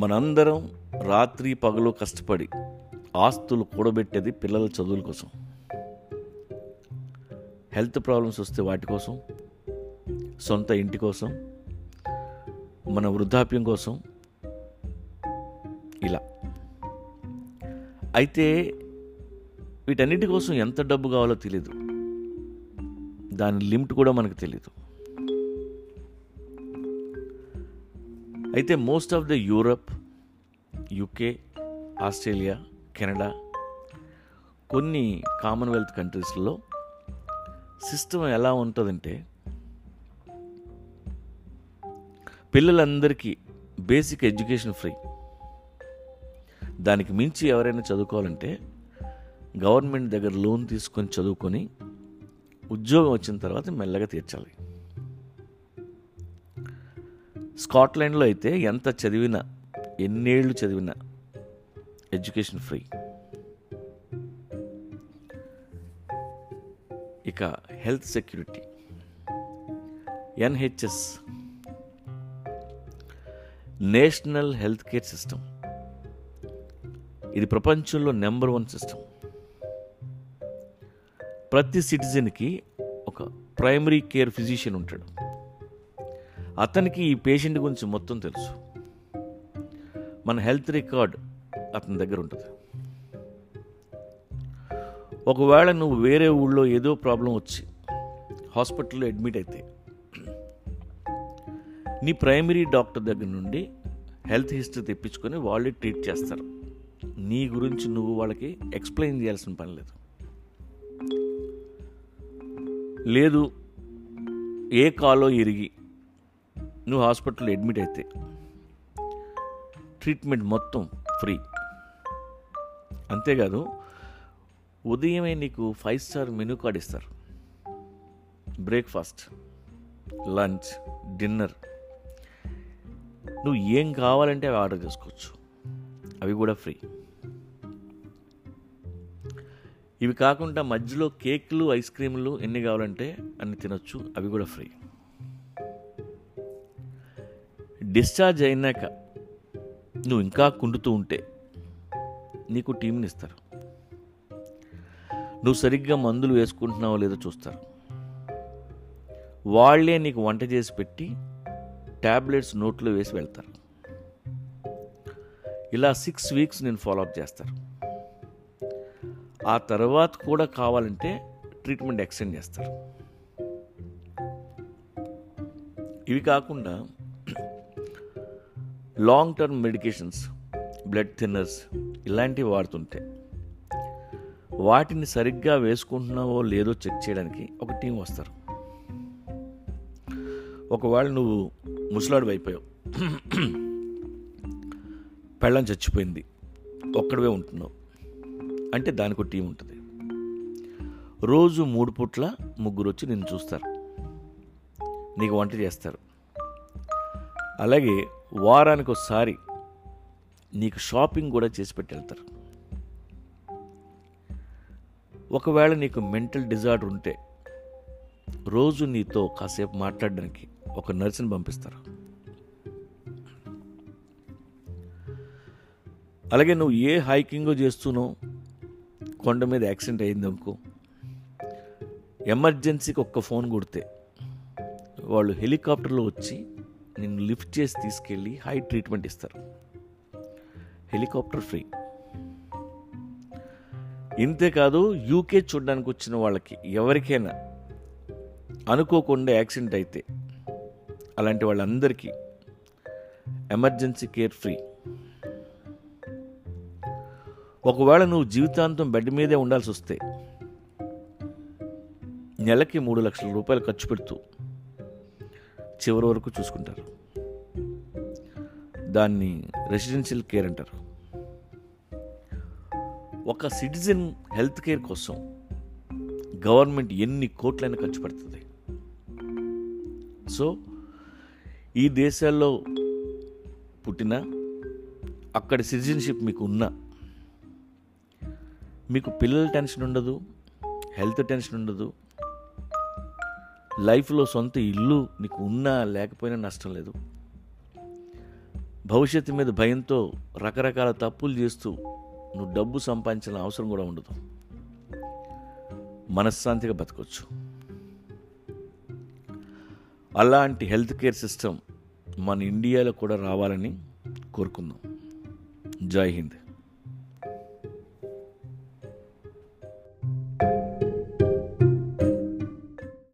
మనందరం రాత్రి పగలు కష్టపడి ఆస్తులు కూడబెట్టేది పిల్లల చదువుల కోసం. హెల్త్ ప్రాబ్లమ్స్ వస్తే వాటి కోసం సొంత ఇంటి కోసం మన వృద్ధాప్యం కోసం ఇలా. అయితే వీటన్నిటి కోసం ఎంత డబ్బు కావాలో తెలియదు దాని లిమిట్ కూడా మనకు తెలియదు అయితే most of the Europe UK Australia Canada కొన్ని కామన్వెల్త్ కంట్రీస్లో సిస్టమ్ ఎలా ఉంటుందంటే పిల్లలందరికీ బేసిక్ ఎడ్యుకేషన్ ఫ్రీ. దానికి మించి ఎవరైనా చదువుకోవాలంటే గవర్నమెంట్ దగ్గర లోన్ తీసుకొని చదువుకొని ఉద్యోగం వచ్చిన తర్వాత మెల్లగా తీర్చాలి. స్కాట్లాండ్లో అయితే ఎంత చదివినా ఎన్నేళ్ళు చదివినా ఎడ్యుకేషన్ ఫ్రీ. ఇక health security. NHS. National health care system. ఇది ప్రపంచంలో నెంబర్ వన్ సిస్టమ్. ప్రతి సిటిజన్కి ఒక ప్రైమరీ కేర్ ఫిజిషియన్ ఉంటాడు. అతనికి ఈ పేషెంట్ గురించి మొత్తం తెలుసు. మన హెల్త్ రికార్డ్ అతని దగ్గర ఉంటుంది. ఒకవేళ నువ్వు వేరే ఊళ్ళో ఏదో ప్రాబ్లం వచ్చి హాస్పిటల్లో అడ్మిట్ అయితే నీ ప్రైమరీ డాక్టర్ దగ్గర నుండి హెల్త్ హిస్టరీ తెప్పించుకొని వాళ్ళే ట్రీట్ చేస్తారు. నీ గురించి నువ్వు వాళ్ళకి ఎక్స్ప్లెయిన్ చేయాల్సిన పని లేదు. లేదు ఏ కాలో ఇరిగి నువ్వు హాస్పిటల్లో అడ్మిట్ అయితే ట్రీట్మెంట్ మొత్తం ఫ్రీ అంతేకాదు ఉదయమే నీకు ఫైవ్ స్టార్ మెనూ కార్డ్ ఇస్తారు. బ్రేక్ఫాస్ట్ లంచ్ డిన్నర్ నువ్వు ఏం కావాలంటే అవి ఆర్డర్ చేసుకోవచ్చు. అవి కూడా ఫ్రీ ఇవి కాకుండా మధ్యలో కేక్లు ఐస్ క్రీమ్లు ఎన్ని కావాలంటే అన్ని తినొచ్చు. అవి కూడా ఫ్రీ డిశ్చార్జ్ అయినాక నువ్వు ఇంకా కుండుతూ ఉంటే నీకు టీంని ఇస్తారు. నువ్వు సరిగ్గా మందులు వేసుకుంటున్నావో లేదో చూస్తారు. వాళ్ళే నీకు వంట చేసి పెట్టి ట్యాబ్లెట్స్ నోట్లో వేసి వెళ్తారు. ఇలా సిక్స్ వీక్స్ నేను ఫాలోఅప్ చేస్తారు. ఆ తర్వాత కూడా కావాలంటే ట్రీట్మెంట్ ఎక్స్టెండ్ చేస్తారు. ఇవి కాకుండా long term medications blood thinners ఇలాంటివి వాడుతుంటే వాటిని సరిగ్గా వేసుకుంటున్నావో లేదో చెక్ చేయడానికి ఒక టీం వస్తారు. ఒకవేళ నువ్వు ముసలాడు అయిపోయావు. పెళ్ళం చచ్చిపోయింది. ఒక్కడవే ఉంటున్నావు. అంటే దానికి ఒక టీం ఉంటుంది. రోజు మూడు పూట్ల ముగ్గురు వచ్చి నిన్ను చూస్తారు. నీకు వంట చేస్తారు. అలాగే వారానికి ఒకసారి నీకు షాపింగ్ కూడా చేసి పెట్టి వెళ్తారు ఒకవేళ నీకు మెంటల్ డిజార్డర్ ఉంటే రోజు నీతో కాసేపు మాట్లాడడానికి ఒక నర్సుని పంపిస్తారు. అలాగే నువ్వు ఏ హైకింగ్ చేస్తూనో కొండ మీద యాక్సిడెంట్ అయింది అనుకో ఎమర్జెన్సీకి ఒక్క ఫోన్ కొడితే వాళ్ళు హెలికాప్టర్లో వచ్చి నిన్ను లిఫ్ట్ చేసి తీసుకెళ్ళి హై ట్రీట్మెంట్ ఇస్తారు. Helicopter free. ఇంతేకాదు యూకే చూడడానికి వచ్చిన వాళ్ళకి ఎవరికైనా అనుకోకుండా యాక్సిడెంట్ అయితే అలాంటి వాళ్ళందరికీ ఎమర్జెన్సీ కేర్ ఫ్రీ. ఒకవేళ నువ్వు జీవితాంతం బెడ్ మీదే ఉండాల్సి వస్తే నెలకి మూడు లక్షల రూపాయలు ఖర్చు పెడుతూ చివరి వరకు చూసుకుంటారు. దాన్ని రెసిడెన్షియల్ కేర్ అంటారు. ఒక సిటిజన్ హెల్త్ కేర్ కోసం గవర్నమెంట్ ఎన్ని కోట్లైనా ఖర్చు పెడుతుంది. సో ఈ దేశాల్లో పుట్టిన అక్కడ సిటిజన్షిప్ మీకు ఉన్నా మీకు పిల్లల టెన్షన్ ఉండదు హెల్త్ టెన్షన్ ఉండదు లైఫ్లో సొంత ఇల్లు నీకు ఉన్నా లేకపోయినా నష్టం లేదు. భవిష్యత్తు మీద భయంతో రకరకాల తప్పులు చేస్తూ నువ్వు డబ్బు సంపాదించిన అవసరం కూడా ఉండదు. మనశ్శాంతిగా బతకొచ్చు. అలాంటి హెల్త్ కేర్ సిస్టమ్ మన ఇండియాలో కూడా రావాలని కోరుకుందాం. జై హింద్.